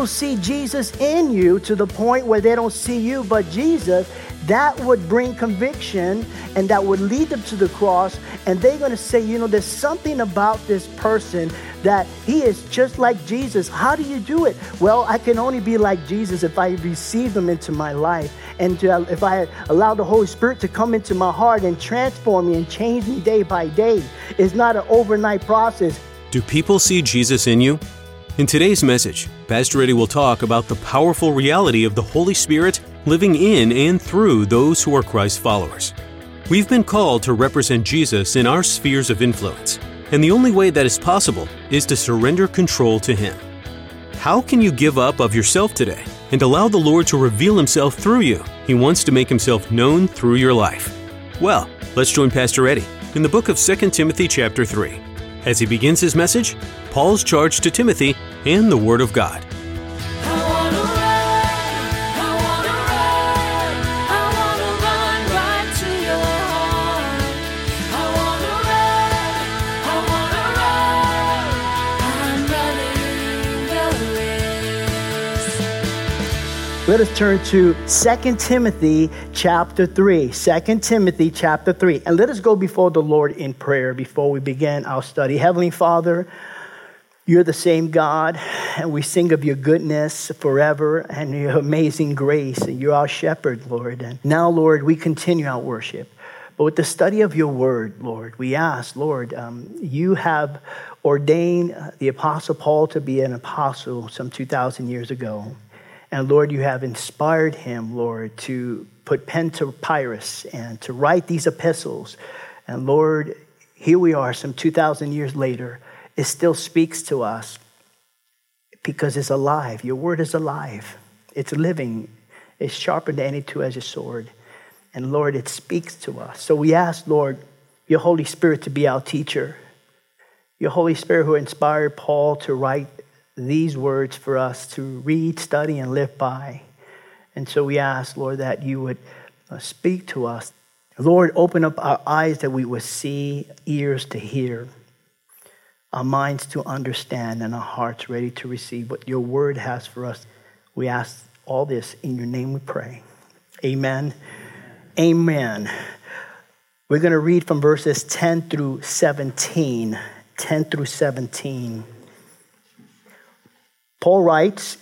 People see Jesus in you to the point where they don't see you but Jesus, that would bring conviction and that would lead them to the cross. And they're going to say, you know, there's something about this person that he is just like Jesus. How do you do it? Well, I can only be like Jesus if I receive him into my life and to, if I allow the Holy Spirit to come into my heart and transform me and change me day by day. It's not an overnight process. Do people see Jesus in you? In today's message, Pastor Eddie will talk about the powerful reality of the Holy Spirit living in and through those who are Christ's followers. We've been called to represent Jesus in our spheres of influence, and the only way that is possible is to surrender control to Him. How can you give up of yourself today and allow the Lord to reveal Himself through you? He wants to make Himself known through your life. Well, let's join Pastor Eddie in the book of 2 Timothy chapter 3 as he begins his message, Paul's charge to Timothy and the Word of God. Let us turn to 2 Timothy chapter 3. 2 Timothy chapter 3. And let us go before the Lord in prayer before we begin our study. Heavenly Father, you're the same God, and we sing of your goodness forever and your amazing grace, and you're our shepherd, Lord. And now, Lord, we continue our worship. But with the study of your word, Lord, we ask, Lord, um, you have ordained the Apostle Paul to be an apostle some 2,000 years ago. And Lord, you have inspired him, Lord, to put pen to papyrus and to write these epistles. And Lord, here we are some 2,000 years later. It still speaks to us because it's alive. Your word is alive, it's living, it's sharper than any two edged sword. And Lord, it speaks to us. So we ask, Lord, your Holy Spirit to be our teacher. Your Holy Spirit who inspired Paul to write these words for us to read, study, and live by. And so we ask, Lord, that you would uh, speak to us. Lord, open up our eyes that we would see, ears to hear, our minds to understand, and our hearts ready to receive what your word has for us. We ask all this in your name we pray. Amen. Amen. We're going to read from verses 10 through 17. 10 through 17. Paul writes,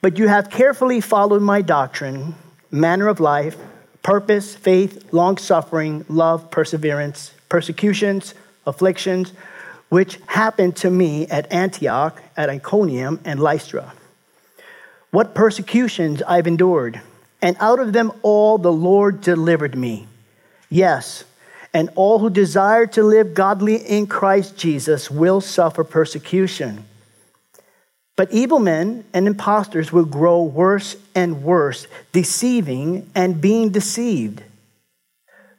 But you have carefully followed my doctrine, manner of life, purpose, faith, long suffering, love, perseverance, persecutions, afflictions, which happened to me at Antioch, at Iconium, and Lystra. What persecutions I've endured, and out of them all the Lord delivered me. Yes, and all who desire to live godly in Christ Jesus will suffer persecution. But evil men and impostors will grow worse and worse, deceiving and being deceived.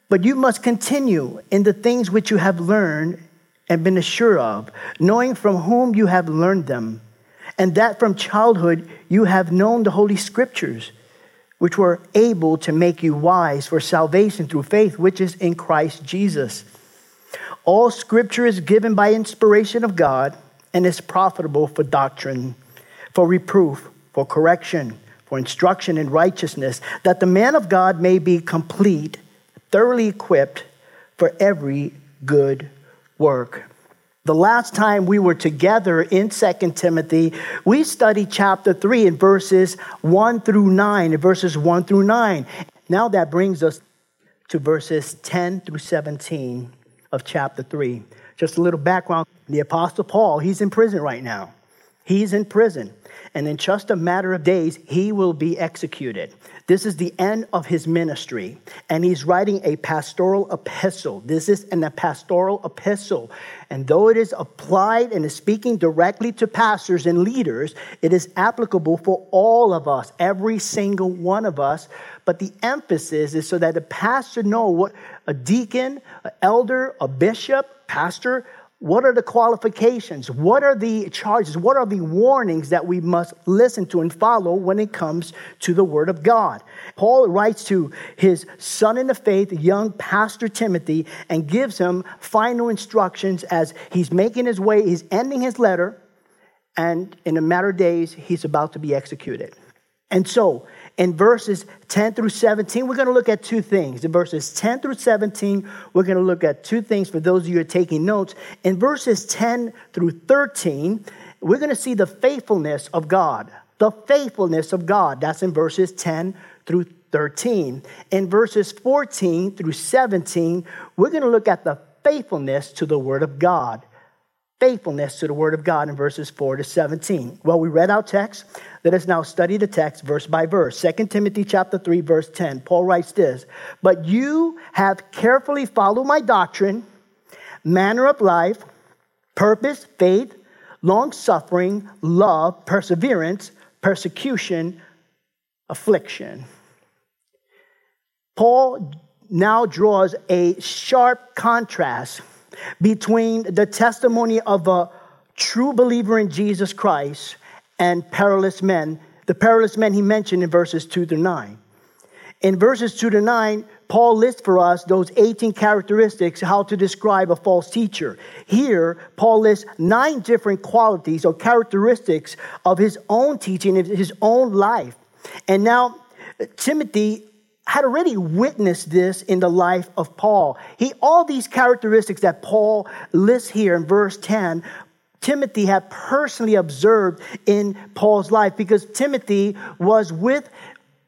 But you must continue in the things which you have learned and been assured of, knowing from whom you have learned them, and that from childhood you have known the Holy Scriptures, which were able to make you wise for salvation through faith, which is in Christ Jesus. All Scripture is given by inspiration of God and is profitable for doctrine, for reproof, for correction, for instruction in righteousness, that the man of God may be complete, thoroughly equipped for every good work. The last time we were together in 2 Timothy, we studied chapter 3 in verses 1 through 9, in verses 1 through 9. Now that brings us to verses 10 through 17 of chapter 3. Just a little background the Apostle Paul, he's in prison right now. He's in prison, and in just a matter of days, he will be executed. This is the end of his ministry, and he's writing a pastoral epistle. This is an, a pastoral epistle. And though it is applied and is speaking directly to pastors and leaders, it is applicable for all of us, every single one of us. But the emphasis is so that the pastor know what a deacon, an elder, a bishop, pastor, what are the qualifications? What are the charges? What are the warnings that we must listen to and follow when it comes to the Word of God? Paul writes to his son in the faith, young pastor Timothy, and gives him final instructions as he's making his way, he's ending his letter, and in a matter of days, he's about to be executed. And so, in verses 10 through 17, we're going to look at two things. In verses 10 through 17, we're going to look at two things for those of you who are taking notes. In verses 10 through 13, we're going to see the faithfulness of God. The faithfulness of God. That's in verses 10 through 13. In verses 14 through 17, we're going to look at the faithfulness to the Word of God faithfulness to the word of God in verses 4 to 17. Well, we read our text. Let us now study the text verse by verse. 2 Timothy chapter 3 verse 10. Paul writes this, "But you have carefully followed my doctrine, manner of life, purpose, faith, long-suffering, love, perseverance, persecution, affliction." Paul now draws a sharp contrast between the testimony of a true believer in Jesus Christ and perilous men, the perilous men he mentioned in verses 2 to 9. In verses 2 to 9, Paul lists for us those 18 characteristics how to describe a false teacher. Here, Paul lists nine different qualities or characteristics of his own teaching, his own life. And now, Timothy had already witnessed this in the life of Paul. He, all these characteristics that Paul lists here in verse 10, Timothy had personally observed in Paul's life because Timothy was with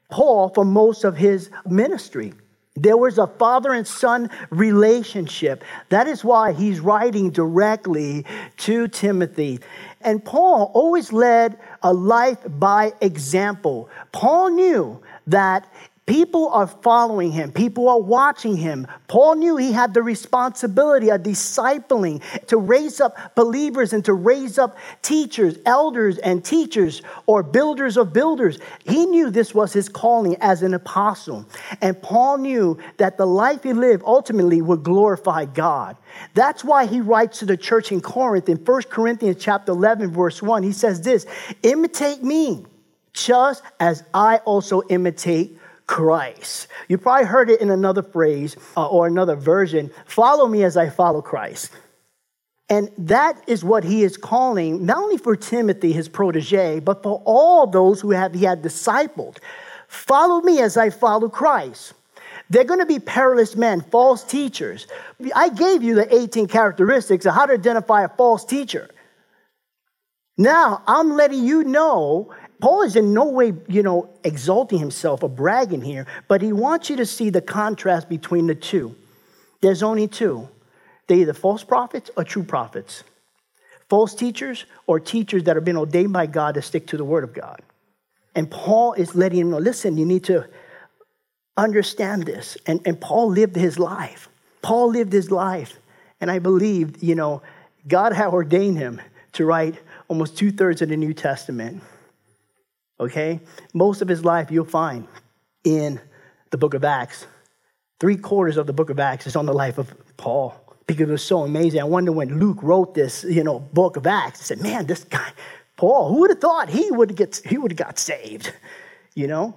Paul for most of his ministry. There was a father and son relationship. That is why he's writing directly to Timothy. And Paul always led a life by example. Paul knew that People are following him. People are watching him. Paul knew he had the responsibility of discipling to raise up believers and to raise up teachers, elders, and teachers or builders of builders. He knew this was his calling as an apostle. And Paul knew that the life he lived ultimately would glorify God. That's why he writes to the church in Corinth in 1 Corinthians chapter 11 verse 1. He says this, "Imitate me just as I also imitate Christ. You probably heard it in another phrase uh, or another version follow me as I follow Christ. And that is what he is calling, not only for Timothy, his protege, but for all those who have, he had discipled. Follow me as I follow Christ. They're going to be perilous men, false teachers. I gave you the 18 characteristics of how to identify a false teacher. Now, I'm letting you know Paul is in no way, you know, exalting himself or bragging here, but he wants you to see the contrast between the two. There's only two. They're either false prophets or true prophets. False teachers or teachers that have been ordained by God to stick to the word of God. And Paul is letting him know, listen, you need to understand this. And, and Paul lived his life. Paul lived his life. And I believe, you know, God had ordained him to write almost two thirds of the New Testament okay? Most of his life you'll find in the book of Acts. Three quarters of the book of Acts is on the life of Paul because it was so amazing. I wonder when Luke wrote this, you know, book of Acts, he said, man, this guy, Paul, who would have thought he would get he would have got saved, you know?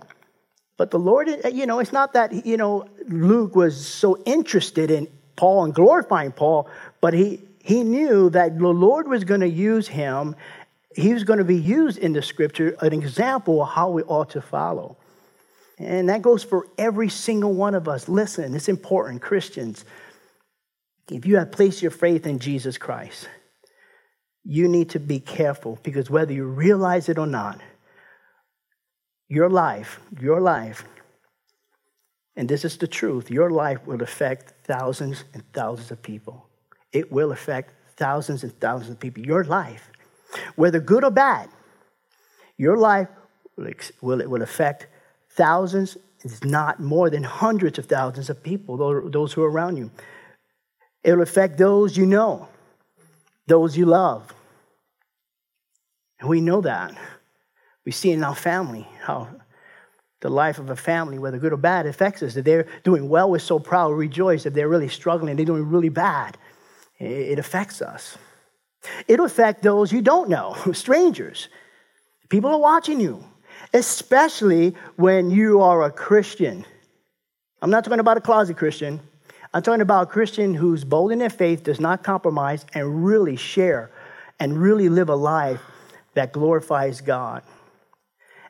But the Lord, you know, it's not that, you know, Luke was so interested in Paul and glorifying Paul, but he, he knew that the Lord was going to use him he was going to be used in the scripture, an example of how we ought to follow. And that goes for every single one of us. Listen, it's important, Christians. If you have placed your faith in Jesus Christ, you need to be careful because whether you realize it or not, your life, your life, and this is the truth, your life will affect thousands and thousands of people. It will affect thousands and thousands of people. Your life Whether good or bad, your life will, will affect thousands, if not more than hundreds of thousands of people, those who are around you. It will affect those you know, those you love. And we know that. We see in our family how the life of a family, whether good or bad, affects us. If they're doing well, we're so proud, we rejoice. If they're really struggling, they're doing really bad, it affects us. It'll affect those you don't know, strangers. People are watching you, especially when you are a Christian. I'm not talking about a closet Christian. I'm talking about a Christian who's bold in their faith, does not compromise, and really share and really live a life that glorifies God.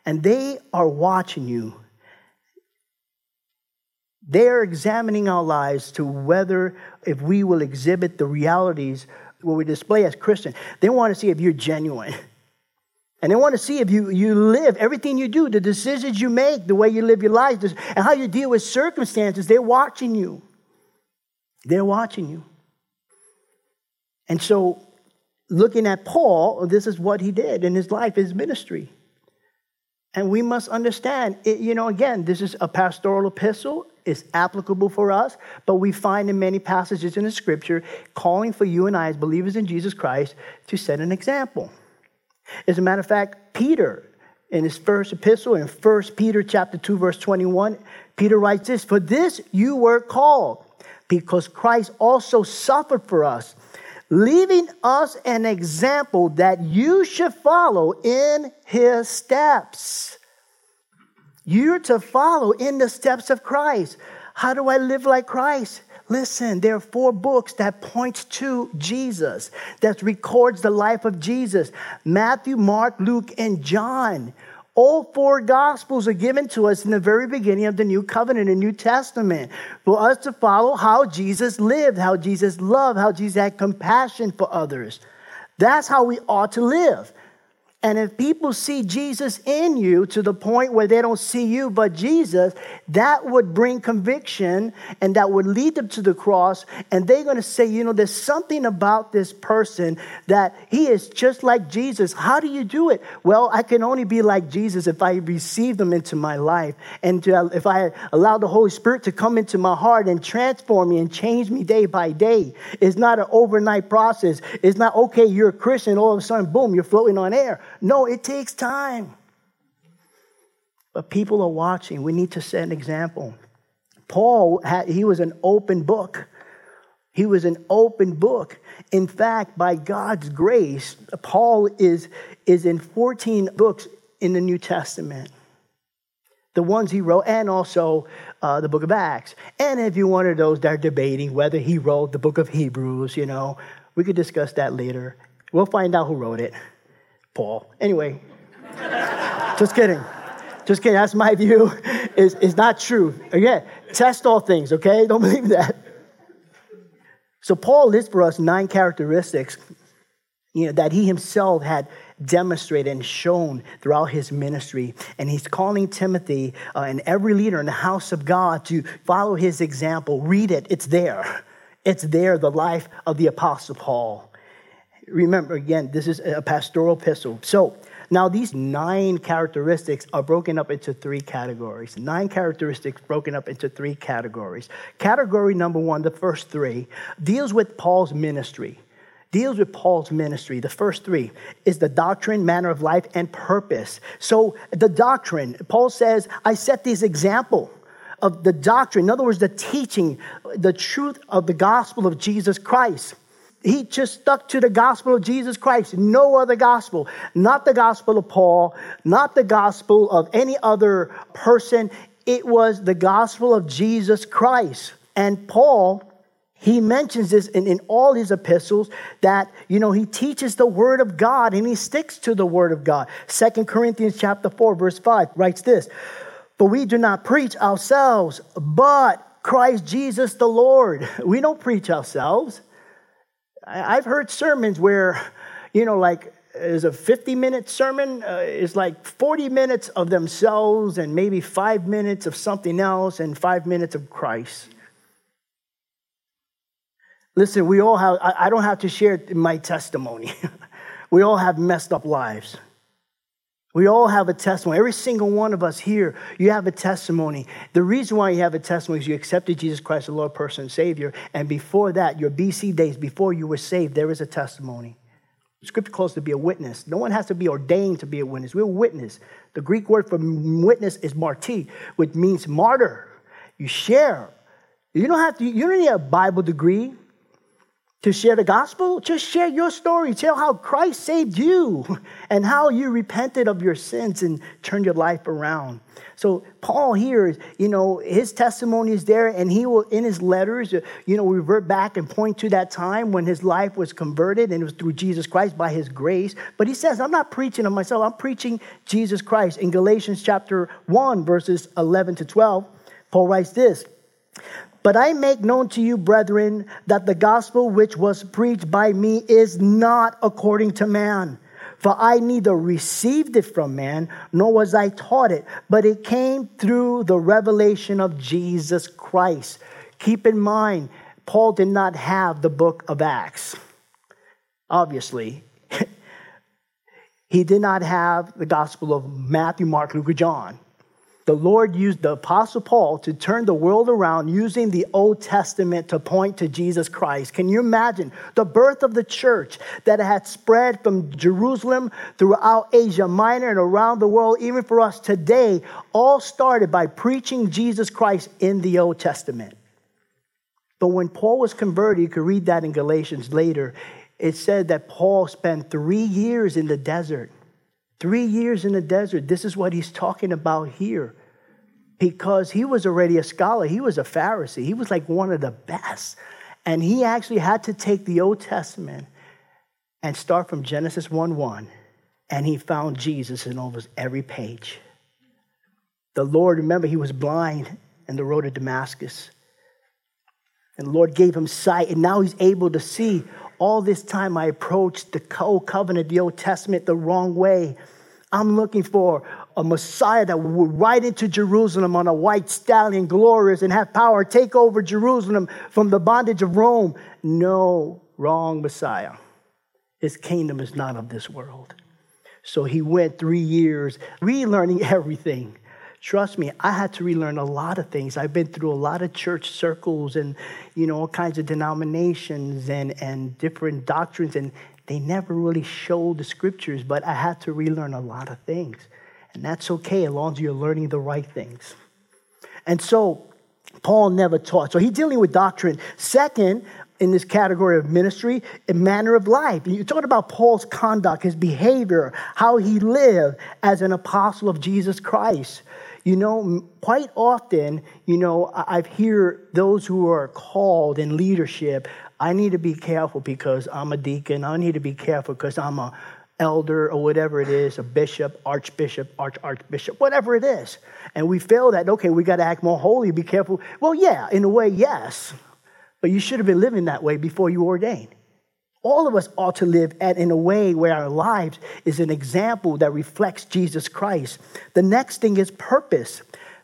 And they are watching you. They are examining our lives to whether if we will exhibit the realities what we display as Christian. They want to see if you're genuine. And they want to see if you, you live everything you do, the decisions you make, the way you live your life, and how you deal with circumstances. They're watching you. They're watching you. And so, looking at Paul, this is what he did in his life, his ministry. And we must understand, it, you know, again, this is a pastoral epistle. It's applicable for us, but we find in many passages in the scripture calling for you and I, as believers in Jesus Christ, to set an example. As a matter of fact, Peter, in his first epistle, in 1 Peter chapter 2, verse 21, Peter writes this: For this you were called, because Christ also suffered for us, leaving us an example that you should follow in his steps. You're to follow in the steps of Christ. How do I live like Christ? Listen, there are four books that points to Jesus, that records the life of Jesus. Matthew, Mark, Luke, and John. All four gospels are given to us in the very beginning of the new covenant, the New Testament, for us to follow how Jesus lived, how Jesus loved, how Jesus had compassion for others. That's how we ought to live. And if people see Jesus in you to the point where they don't see you but Jesus, that would bring conviction and that would lead them to the cross. And they're going to say, you know, there's something about this person that he is just like Jesus. How do you do it? Well, I can only be like Jesus if I receive them into my life and to, if I allow the Holy Spirit to come into my heart and transform me and change me day by day. It's not an overnight process. It's not, okay, you're a Christian, all of a sudden, boom, you're floating on air. No, it takes time. But people are watching. We need to set an example. Paul, had, he was an open book. He was an open book. In fact, by God's grace, Paul is, is in 14 books in the New Testament. The ones he wrote, and also uh, the book of Acts. And if you're one of those that are debating whether he wrote the book of Hebrews, you know, we could discuss that later. We'll find out who wrote it. Paul. Anyway, just kidding. Just kidding. That's my view. Is is not true. Again, test all things. Okay, don't believe that. So Paul lists for us nine characteristics, you know, that he himself had demonstrated and shown throughout his ministry. And he's calling Timothy uh, and every leader in the house of God to follow his example. Read it. It's there. It's there. The life of the Apostle Paul. Remember, again, this is a pastoral epistle. So now these nine characteristics are broken up into three categories. Nine characteristics broken up into three categories. Category number one, the first three, deals with Paul's ministry. Deals with Paul's ministry. The first three is the doctrine, manner of life, and purpose. So, the doctrine, Paul says, I set this example of the doctrine. In other words, the teaching, the truth of the gospel of Jesus Christ. He just stuck to the gospel of Jesus Christ, no other gospel, not the gospel of Paul, not the gospel of any other person. It was the gospel of Jesus Christ. And Paul, he mentions this in, in all his epistles that, you know, he teaches the word of God and he sticks to the word of God. Second Corinthians chapter 4, verse 5 writes this but we do not preach ourselves, but Christ Jesus the Lord. We don't preach ourselves. I've heard sermons where, you know, like is a 50 minute sermon uh, is like 40 minutes of themselves and maybe five minutes of something else and five minutes of Christ. Listen, we all have, I, I don't have to share my testimony. We all have messed up lives. We all have a testimony. Every single one of us here, you have a testimony. The reason why you have a testimony is you accepted Jesus Christ, the Lord, person, and Savior. And before that, your BC days, before you were saved, there is a testimony. Scripture calls to be a witness. No one has to be ordained to be a witness. We're a witness. The Greek word for witness is marti, which means martyr. You share. You don't have to, you don't need a Bible degree to share the gospel, just share your story. Tell how Christ saved you and how you repented of your sins and turned your life around. So Paul here, you know, his testimony is there, and he will, in his letters, uh, you know, revert back and point to that time when his life was converted, and it was through Jesus Christ by his grace. But he says, I'm not preaching of myself, I'm preaching Jesus Christ. In Galatians chapter 1, verses 11 to 12, Paul writes this. But I make known to you, brethren, that the gospel which was preached by me is not according to man. For I neither received it from man, nor was I taught it, but it came through the revelation of Jesus Christ. Keep in mind, Paul did not have the book of Acts. Obviously, he did not have the gospel of Matthew, Mark, Luke, or John the Lord used the Apostle Paul to turn the world around using the Old Testament to point to Jesus Christ. Can you imagine the birth of the church that had spread from Jerusalem throughout Asia Minor and around the world, even for us today, all started by preaching Jesus Christ in the Old Testament? But when Paul was converted, you could read that in Galatians later, it said that Paul spent three years in the desert Three years in the desert. This is what he's talking about here. Because he was already a scholar, he was a Pharisee, he was like one of the best. And he actually had to take the Old Testament and start from Genesis 1 1. And he found Jesus in almost every page. The Lord, remember, he was blind in the road to Damascus. And the Lord gave him sight, and now he's able to see. All this time I approached the old covenant, the Old Testament, the wrong way. I'm looking for a Messiah that would ride into Jerusalem on a white stallion, glorious, and have power, take over Jerusalem from the bondage of Rome. No, wrong Messiah. His kingdom is not of this world. So he went three years relearning everything. Trust me, I had to relearn a lot of things. I've been through a lot of church circles and, you know, all kinds of denominations and, and different doctrines. And they never really showed the scriptures, but I had to relearn a lot of things. And that's okay as long as you're learning the right things. And so, Paul never taught. So he's dealing with doctrine. Second, in this category of ministry, a manner of life. You talk about Paul's conduct, his behavior, how he lived as an apostle of Jesus Christ. You know, quite often, you know, I've hear those who are called in leadership I need to be careful because I'm a deacon. I need to be careful because I'm a elder or whatever it is, a bishop, archbishop, arch archbishop, whatever it is. And we feel that, okay, we got to act more holy, be careful. Well, yeah, in a way, yes. But you should have been living that way before you ordained. All of us ought to live at, in a way where our lives is an example that reflects Jesus Christ. The next thing is purpose.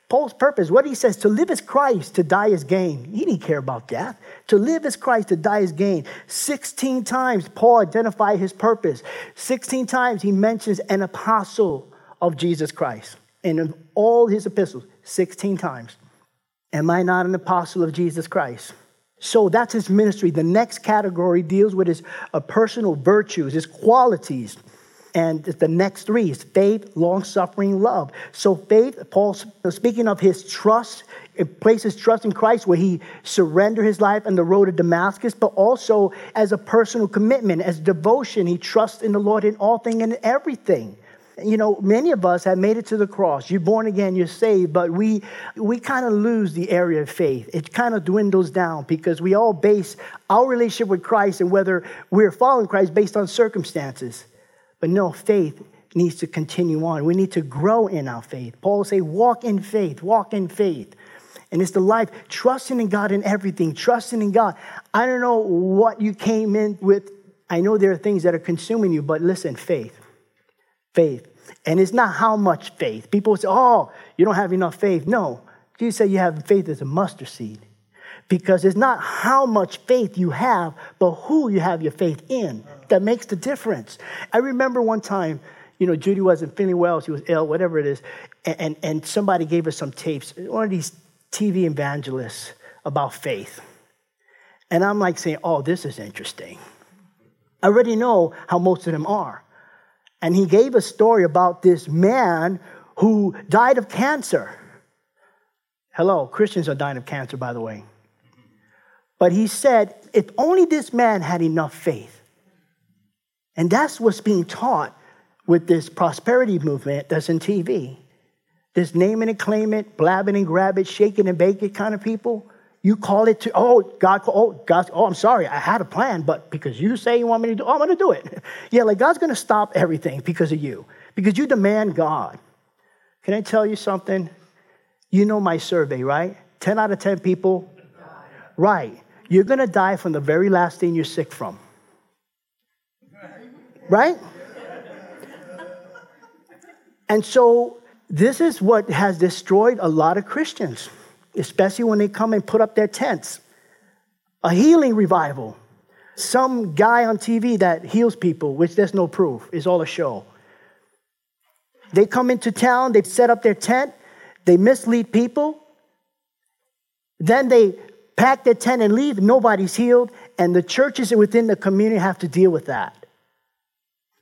Paul's purpose, what he says, to live is Christ, to die is gain. He didn't care about death. To live is Christ, to die is gain. 16 times Paul identified his purpose. 16 times he mentions an apostle of Jesus Christ. And in all his epistles, 16 times. Am I not an apostle of Jesus Christ? So that's his ministry. The next category deals with his uh, personal virtues, his qualities. And the next three is faith, long suffering, love. So, faith, Paul speaking of his trust, it places trust in Christ where he surrendered his life on the road to Damascus, but also as a personal commitment, as devotion. He trusts in the Lord in all things and everything. You know, many of us have made it to the cross. You're born again, you're saved, but we we kind of lose the area of faith. It kind of dwindles down because we all base our relationship with Christ and whether we're following Christ based on circumstances. But no, faith needs to continue on. We need to grow in our faith. Paul say, walk in faith, walk in faith. And it's the life, trusting in God in everything, trusting in God. I don't know what you came in with. I know there are things that are consuming you, but listen, faith. Faith. And it's not how much faith. People say, oh, you don't have enough faith. No. Jesus said you have faith as a mustard seed. Because it's not how much faith you have, but who you have your faith in. That makes the difference. I remember one time, you know, Judy wasn't feeling well, she was ill, whatever it is, and, and, and somebody gave us some tapes, one of these TV evangelists about faith. And I'm like saying, oh, this is interesting. I already know how most of them are. And he gave a story about this man who died of cancer. Hello, Christians are dying of cancer, by the way. But he said, if only this man had enough faith. And that's what's being taught with this prosperity movement that's in TV. This name it and claim it, blabbing and grab it, shaking and bake it kind of people. You call it to, oh, God, oh, God, oh, I'm sorry, I had a plan, but because you say you want me to do, oh, I'm going to do it. yeah, like God's going to stop everything because of you, because you demand God. Can I tell you something? You know my survey, right? 10 out of 10 people, right. You're going to die from the very last thing you're sick from. Right? And so, this is what has destroyed a lot of Christians especially when they come and put up their tents. A healing revival. Some guy on TV that heals people, which there's no proof, is all a show. They come into town, they set up their tent, they mislead people. Then they pack their tent and leave, nobody's healed, and the churches within the community have to deal with that.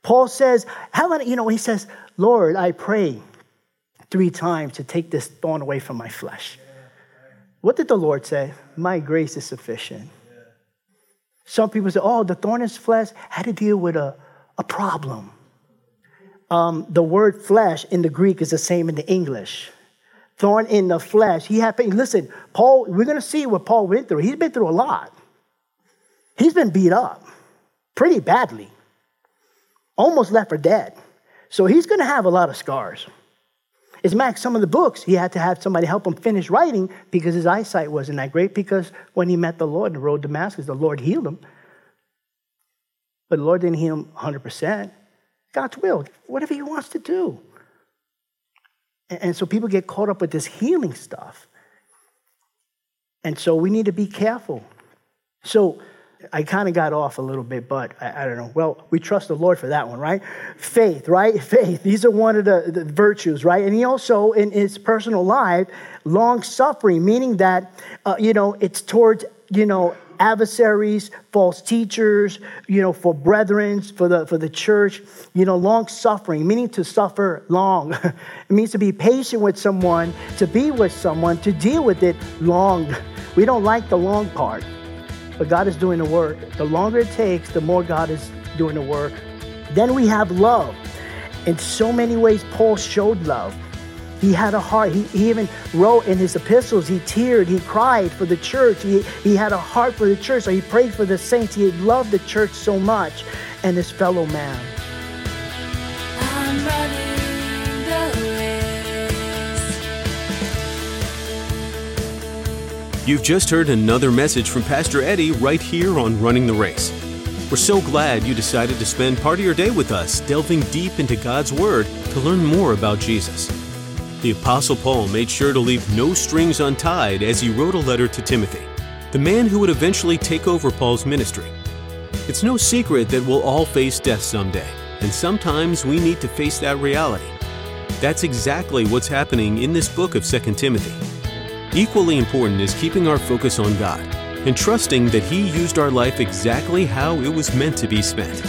Paul says, how you know, he says, Lord, I pray three times to take this thorn away from my flesh. What did the Lord say? My grace is sufficient. Some people say, oh, the thorn in flesh had to deal with a, a problem. Um, the word flesh in the Greek is the same in the English. Thorn in the flesh. He had, pain. listen, Paul, we're going to see what Paul went through. He's been through a lot. He's been beat up pretty badly, almost left for dead. So he's going to have a lot of scars. As matter some of the books, he had to have somebody help him finish writing because his eyesight wasn't that great. Because when he met the Lord road to Damascus, the Lord healed him. But the Lord didn't heal him 100%. God's will, whatever he wants to do. And so people get caught up with this healing stuff. And so we need to be careful. So I kind of got off a little bit, but I, I, don't know. Well, we trust the Lord for that one, right? Faith, right? Faith. These are one of the, the virtues, right? And he also, in his personal life, long suffering, meaning that, uh, you know, it's towards, you know, adversaries, false teachers, you know, for brethren, for the for the church, you know, long suffering, meaning to suffer long. it means to be patient with someone, to be with someone, to deal with it long. We don't like the long part but God is doing the work. The longer it takes, the more God is doing the work. Then we have love. In so many ways, Paul showed love. He had a heart. He, he even wrote in his epistles, he teared, he cried for the church. He, he had a heart for the church. So he prayed for the saints. He loved the church so much and his fellow man. You've just heard another message from Pastor Eddie right here on Running the Race. We're so glad you decided to spend part of your day with us delving deep into God's Word to learn more about Jesus. The Apostle Paul made sure to leave no strings untied as he wrote a letter to Timothy, the man who would eventually take over Paul's ministry. It's no secret that we'll all face death someday, and sometimes we need to face that reality. That's exactly what's happening in this book of 2 Timothy. Equally important is keeping our focus on God and trusting that He used our life exactly how it was meant to be spent.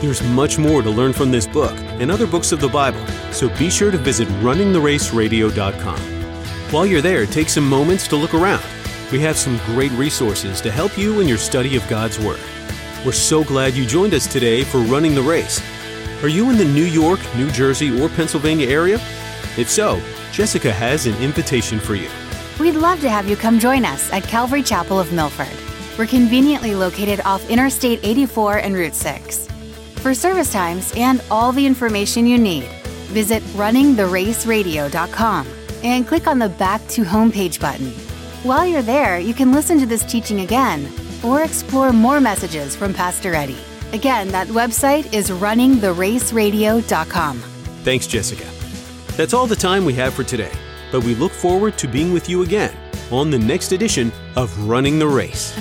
There's much more to learn from this book and other books of the Bible, so be sure to visit runningtheraceradio.com. While you're there, take some moments to look around. We have some great resources to help you in your study of God's Word. We're so glad you joined us today for Running the Race. Are you in the New York, New Jersey, or Pennsylvania area? If so, Jessica has an invitation for you. We'd love to have you come join us at Calvary Chapel of Milford. We're conveniently located off Interstate 84 and Route 6. For service times and all the information you need, visit runningtheraceradio.com and click on the Back to Homepage button. While you're there, you can listen to this teaching again or explore more messages from Pastor Eddie. Again, that website is runningtheraceradio.com. Thanks, Jessica. That's all the time we have for today but we look forward to being with you again on the next edition of Running the Race.